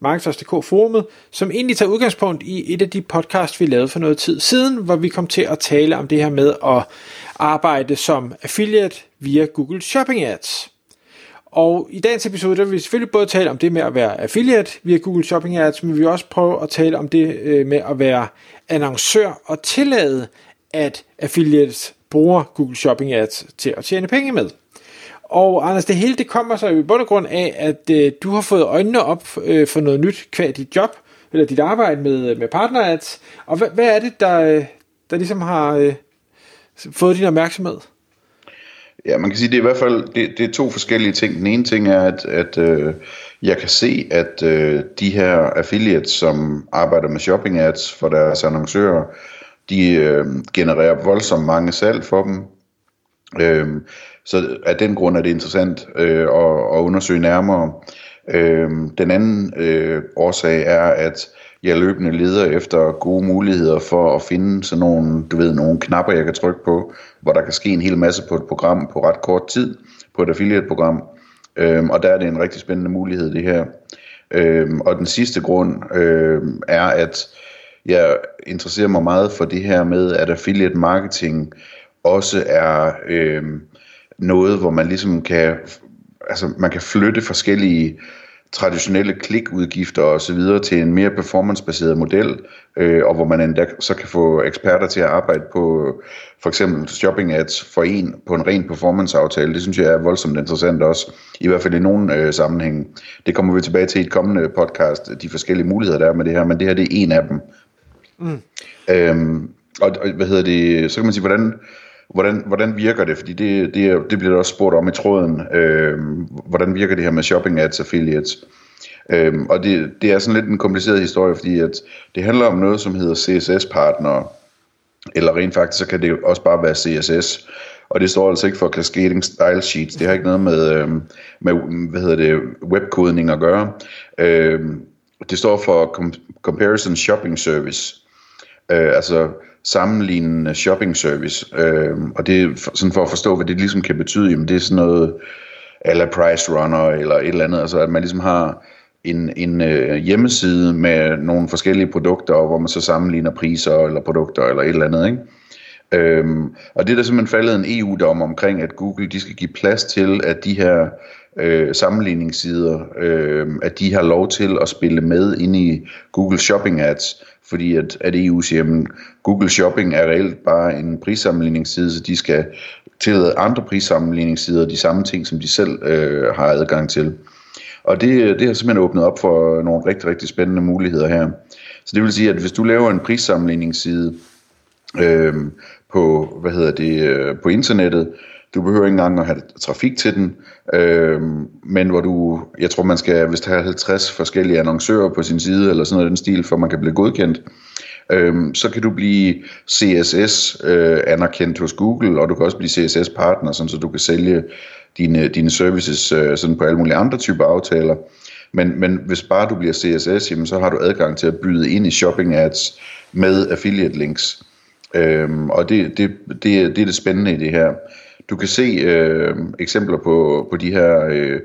Marketers.dk forumet, som egentlig tager udgangspunkt i et af de podcasts, vi lavede for noget tid siden, hvor vi kom til at tale om det her med at arbejde som affiliate via Google Shopping Ads. Og i dagens episode, der vil vi selvfølgelig både tale om det med at være affiliate via Google Shopping Ads, men vi vil også prøve at tale om det øh, med at være annoncør og tillade, at affiliates bruger Google Shopping Ads til at tjene penge med. Og Anders, det hele det kommer så i bund og grund af, at øh, du har fået øjnene op øh, for noget nyt kvad dit job, eller dit arbejde med, øh, med partner ads. Og hvad, hvad er det, der, øh, der ligesom har øh, fået din opmærksomhed? Ja, man kan sige, det er i hvert fald det, det er to forskellige ting. Den ene ting er, at, at øh, jeg kan se, at øh, de her affiliates, som arbejder med shopping ads for deres annoncører, de øh, genererer voldsomt mange salg for dem. Øh, så af den grund er det interessant øh, at, at undersøge nærmere. Øh, den anden øh, årsag er, at jeg løbende leder efter gode muligheder for at finde sådan nogle, du ved, nogle knapper, jeg kan trykke på, hvor der kan ske en hel masse på et program på ret kort tid, på et affiliate-program. Øhm, og der er det en rigtig spændende mulighed, det her. Øhm, og den sidste grund øhm, er, at jeg interesserer mig meget for det her med, at affiliate marketing også er øhm, noget, hvor man ligesom kan, altså man kan flytte forskellige traditionelle klikudgifter og så videre til en mere performancebaseret model, øh, og hvor man endda så kan få eksperter til at arbejde på for eksempel shopping ads for en på en ren performance aftale. Det synes jeg er voldsomt interessant også, i hvert fald i nogle øh, sammenhænge. Det kommer vi tilbage til i et kommende podcast, de forskellige muligheder der er med det her, men det her det er en af dem. Mm. Øhm, og, og hvad hedder det, så kan man sige, hvordan Hvordan, hvordan virker det? Fordi det, det, det bliver der også spurgt om i tråden. Øh, hvordan virker det her med shopping ads affiliates? Øhm, og det, det er sådan lidt en kompliceret historie, fordi at det handler om noget, som hedder CSS-partner, eller rent faktisk, så kan det også bare være CSS. Og det står altså ikke for Cascading Style Sheets. Det har ikke noget med, øh, med hvad hedder det, webkodning at gøre. Øh, det står for Comparison Shopping Service. Øh, altså sammenlignende shopping service. Øh, og det er sådan for at forstå, hvad det ligesom kan betyde. Jamen det er sådan noget eller price runner eller et eller andet. Altså at man ligesom har en, en øh, hjemmeside med nogle forskellige produkter, hvor man så sammenligner priser eller produkter eller et eller andet. Ikke? Øhm, og det er der simpelthen faldet en EU-dom omkring, at Google de skal give plads til, at de her øh, sammenligningssider, øh, at de har lov til at spille med ind i Google Shopping Ads, fordi at, at EU siger, at Google Shopping er reelt bare en prissammenligningsside, så de skal tillade andre prissammenligningssider de samme ting, som de selv øh, har adgang til. Og det, det har simpelthen åbnet op for nogle rigtig, rigtig spændende muligheder her. Så det vil sige, at hvis du laver en prissammenligningsside øh, på, hvad hedder det, øh, på internettet, du behøver ikke engang at have trafik til den, øh, men hvor du, jeg tror man skal hvis have 50 forskellige annoncører på sin side, eller sådan noget den stil, for man kan blive godkendt, øh, så kan du blive CSS øh, anerkendt hos Google, og du kan også blive CSS partner, sådan, så du kan sælge dine, dine services øh, sådan på alle mulige andre typer aftaler. Men, men hvis bare du bliver CSS, jamen, så har du adgang til at byde ind i shopping ads med affiliate links. Øhm, og det, det, det, det er det spændende i det her. Du kan se øh, eksempler på, på de her øh,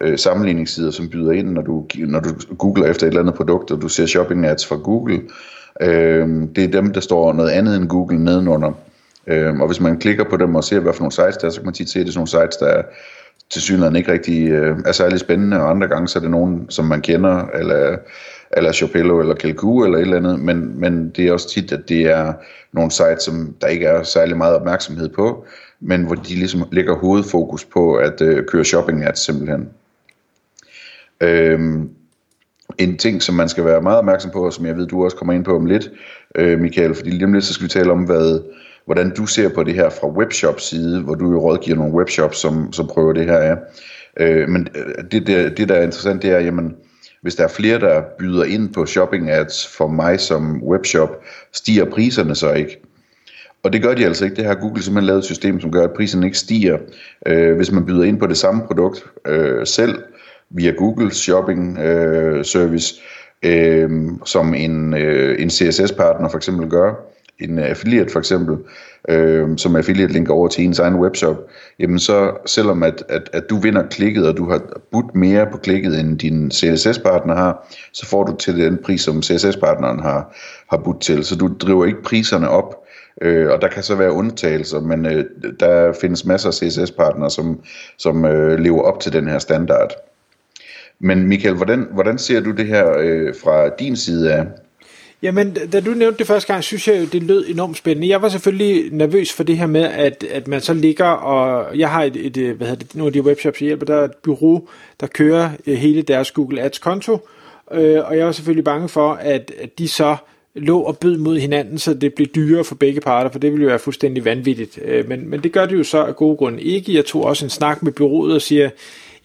øh, sammenligningssider, som byder ind, når du, når du googler efter et eller andet produkt, og du ser shopping ads fra Google. Øh, det er dem, der står noget andet end Google nedenunder. Øh, og hvis man klikker på dem og ser, hvad for nogle sites der er, så kan man tit se, at det er sådan nogle sites, der til synligheden ikke rigtig øh, er særlig spændende, og andre gange så er det nogen, som man kender, eller, eller Chopello eller Kelku eller et eller andet, men, men det er også tit, at det er nogle sites, som der ikke er særlig meget opmærksomhed på, men hvor de ligesom lægger hovedfokus på at øh, køre shopping ads simpelthen. Øhm, en ting, som man skal være meget opmærksom på, og som jeg ved, du også kommer ind på om lidt, øh, Michael, fordi lige om lidt, så skal vi tale om, hvad, hvordan du ser på det her fra webshop side, hvor du jo rådgiver nogle webshops, som, som prøver det her af. Øh, men øh, det, det, det, der er interessant, det er, jamen, hvis der er flere, der byder ind på shopping ads for mig som webshop, stiger priserne så ikke? Og det gør de altså ikke. Det har Google simpelthen lavet et system, som gør, at priserne ikke stiger, øh, hvis man byder ind på det samme produkt øh, selv via Google Shopping øh, Service, øh, som en, øh, en CSS-partner for eksempel gør en affiliate for eksempel, øh, som affiliate linker over til ens egen webshop, jamen så selvom at, at, at du vinder klikket, og du har budt mere på klikket, end din CSS-partner har, så får du til den pris, som CSS-partneren har, har budt til. Så du driver ikke priserne op, øh, og der kan så være undtagelser, men øh, der findes masser af CSS-partnere, som, som øh, lever op til den her standard. Men Michael, hvordan, hvordan ser du det her øh, fra din side af? Jamen, da du nævnte det første gang, synes jeg jo, det lød enormt spændende. Jeg var selvfølgelig nervøs for det her med, at, at man så ligger, og jeg har et, et øh, hvad hedder det, nogle af de webshops, jeg hjælper, der er et bureau, der kører øh, hele deres Google Ads konto, øh, og jeg var selvfølgelig bange for, at, at de så lå og bød mod hinanden, så det blev dyrere for begge parter, for det ville jo være fuldstændig vanvittigt. Øh, men, men det gør det jo så af gode grunde ikke. Jeg tog også en snak med bureauet og siger,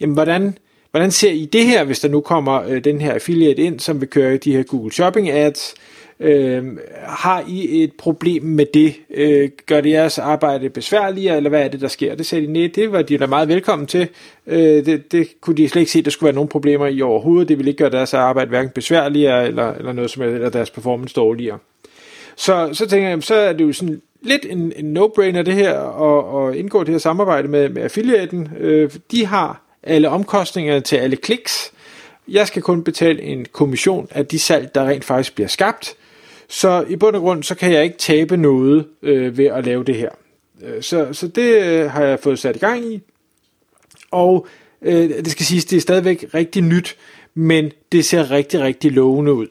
jamen hvordan, hvordan ser I det her, hvis der nu kommer øh, den her affiliate ind, som vil køre de her Google Shopping Ads, Øh, har I et problem med det? Øh, gør det jeres arbejde besværligere, eller hvad er det, der sker? Det sagde de, nej, det var de da meget velkommen til. Øh, det, det kunne de slet ikke se, at der skulle være nogen problemer i overhovedet. Det ville ikke gøre deres arbejde hverken besværligere, eller, eller noget som eller deres performance dårligere. Så, så tænker jeg, så er det jo sådan lidt en, en no-brainer det her, at, at indgå det her samarbejde med, med affiliaten. Øh, de har alle omkostninger til alle kliks. Jeg skal kun betale en kommission af de salg, der rent faktisk bliver skabt. Så i bund og grund, så kan jeg ikke tabe noget øh, ved at lave det her. Øh, så, så det øh, har jeg fået sat i gang i. Og øh, det skal siges, det er stadigvæk rigtig nyt, men det ser rigtig, rigtig lovende ud.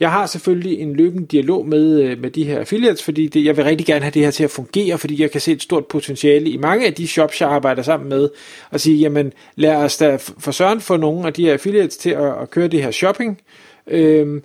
Jeg har selvfølgelig en løbende dialog med, øh, med de her affiliates, fordi det, jeg vil rigtig gerne have det her til at fungere, fordi jeg kan se et stort potentiale i mange af de shops, jeg arbejder sammen med, og sige, jamen lad os da for søren få nogle af de her affiliates til at, at køre det her shopping. Øh,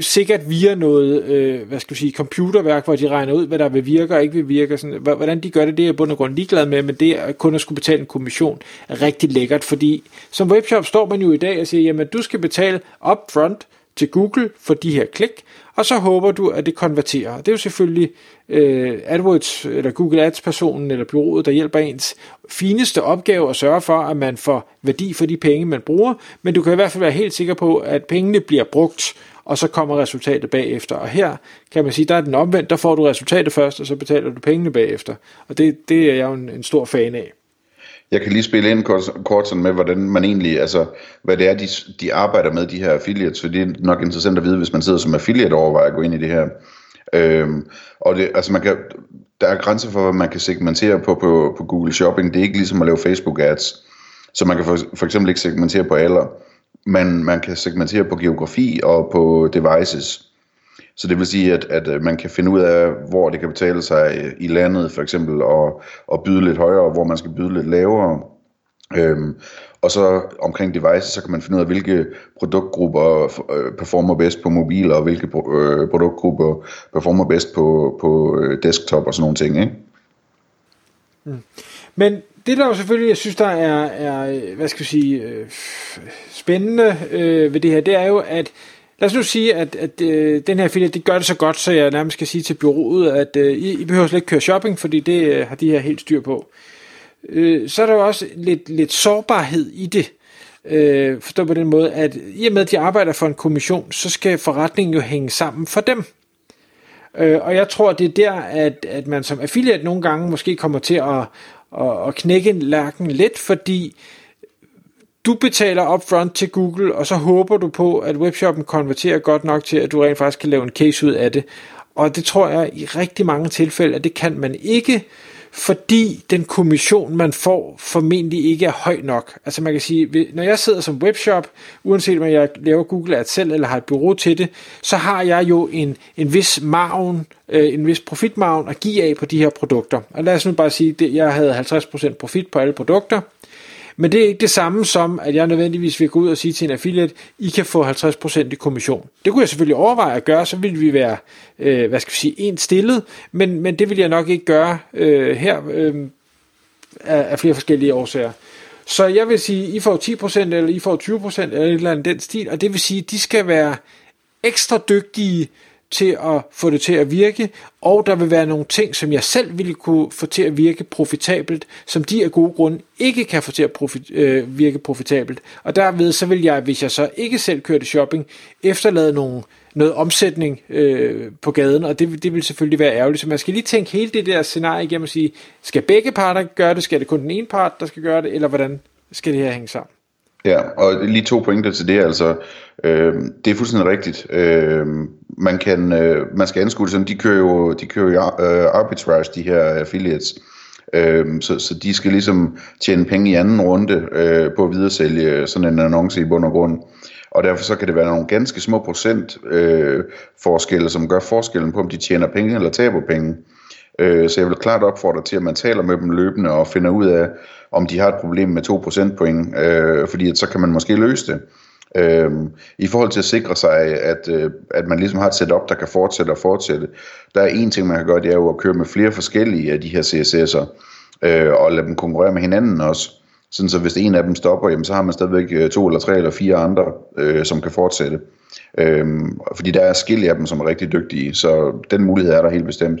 sikkert via noget, øh, hvad skal vi sige, computerværk, hvor de regner ud, hvad der vil virke og ikke vil virke. Sådan, hvordan de gør det, det er jeg bund og grund ligeglad med, men det at kun at skulle betale en kommission er rigtig lækkert, fordi som webshop står man jo i dag og siger, jamen du skal betale upfront til Google for de her klik, og så håber du, at det konverterer. Det er jo selvfølgelig øh, AdWords eller Google Ads personen eller byrådet, der hjælper ens fineste opgave at sørge for, at man får værdi for de penge, man bruger, men du kan i hvert fald være helt sikker på, at pengene bliver brugt, og så kommer resultatet bagefter. Og her kan man sige, der er den omvendt, der får du resultatet først, og så betaler du pengene bagefter. Og det, det er jeg jo en, en stor fan af. Jeg kan lige spille ind kort, kort sådan med, hvordan man egentlig, altså, hvad det er, de, de arbejder med, de her affiliates, for det er nok interessant at vide, hvis man sidder som affiliate og overvejer at gå ind i det her. Øhm, og det, altså man kan, der er grænser for, hvad man kan segmentere på, på på Google Shopping. Det er ikke ligesom at lave Facebook ads. Så man kan for, for eksempel ikke segmentere på alder man, man kan segmentere på geografi og på devices. Så det vil sige, at, at øh, man kan finde ud af, hvor det kan betale sig øh, i landet, for eksempel, og, og byde lidt højere, hvor man skal byde lidt lavere. Øhm, og så omkring devices, så kan man finde ud af, hvilke produktgrupper øh, performer bedst på mobil, og hvilke øh, produktgrupper performer bedst på, på øh, desktop og sådan nogle ting. Ikke? Mm. Men det der jo selvfølgelig, jeg synes, der er, er hvad skal jeg sige, øh, spændende øh, ved det her, det er jo, at lad os nu sige, at, at øh, den her affiliate, det gør det så godt, så jeg nærmest skal sige til byrådet, at øh, I, I behøver slet ikke køre shopping, fordi det øh, har de her helt styr på. Øh, så er der jo også lidt, lidt sårbarhed i det. Øh, forstå på den måde, at i og med, at de arbejder for en kommission, så skal forretningen jo hænge sammen for dem. Øh, og jeg tror, det er der, at, at man som affiliate nogle gange måske kommer til at, og, og knække lærken lidt, fordi du betaler upfront til Google, og så håber du på, at webshoppen konverterer godt nok til, at du rent faktisk kan lave en case ud af det. Og det tror jeg i rigtig mange tilfælde, at det kan man ikke, fordi den kommission, man får, formentlig ikke er høj nok. Altså man kan sige, når jeg sidder som webshop, uanset om jeg laver Google Ads selv eller har et bureau til det, så har jeg jo en, en vis margen, øh, en vis profitmargen at give af på de her produkter. Og lad os nu bare sige, at jeg havde 50% profit på alle produkter, men det er ikke det samme som, at jeg nødvendigvis vil gå ud og sige til en affiliate, I kan få 50% i kommission. Det kunne jeg selvfølgelig overveje at gøre, så ville vi være, øh, hvad skal vi sige, en stillet, men, men det vil jeg nok ikke gøre øh, her øh, af, af flere forskellige årsager. Så jeg vil sige, I får 10%, eller I får 20%, eller et eller andet den stil, og det vil sige, at de skal være ekstra dygtige til at få det til at virke, og der vil være nogle ting, som jeg selv ville kunne få til at virke profitabelt, som de af gode grunde ikke kan få til at profit, øh, virke profitabelt. Og derved så vil jeg, hvis jeg så ikke selv kørte shopping, efterlade nogle, noget omsætning øh, på gaden, og det, det vil selvfølgelig være ærgerligt. Så man skal lige tænke hele det der scenarie igennem og sige, skal begge parter gøre det, skal det kun den ene part, der skal gøre det, eller hvordan skal det her hænge sammen? Ja, og lige to pointer til det, altså, øh, det er fuldstændig rigtigt. Øh, man, kan, øh, man skal anskue det sådan, de kører jo, de kører jo øh, arbitrage, de her affiliates, øh, så, så de skal ligesom tjene penge i anden runde øh, på at videresælge sådan en annonce i bund og grund. Og derfor så kan det være nogle ganske små procent øh, forskelle, som gør forskellen på, om de tjener penge eller taber penge. Øh, så jeg vil klart opfordre til, at man taler med dem løbende og finder ud af, om de har et problem med 2 procentpoint, øh, fordi at så kan man måske løse det. Øh, I forhold til at sikre sig, at, øh, at man ligesom har et setup, der kan fortsætte og fortsætte, der er en ting, man kan gøre, det er jo at køre med flere forskellige af de her CSS'er, øh, og lade dem konkurrere med hinanden også. Sådan så hvis en af dem stopper, jamen, så har man stadigvæk øh, to eller tre eller fire andre, øh, som kan fortsætte. Øh, fordi der er skille af dem, som er rigtig dygtige, så den mulighed er der helt bestemt.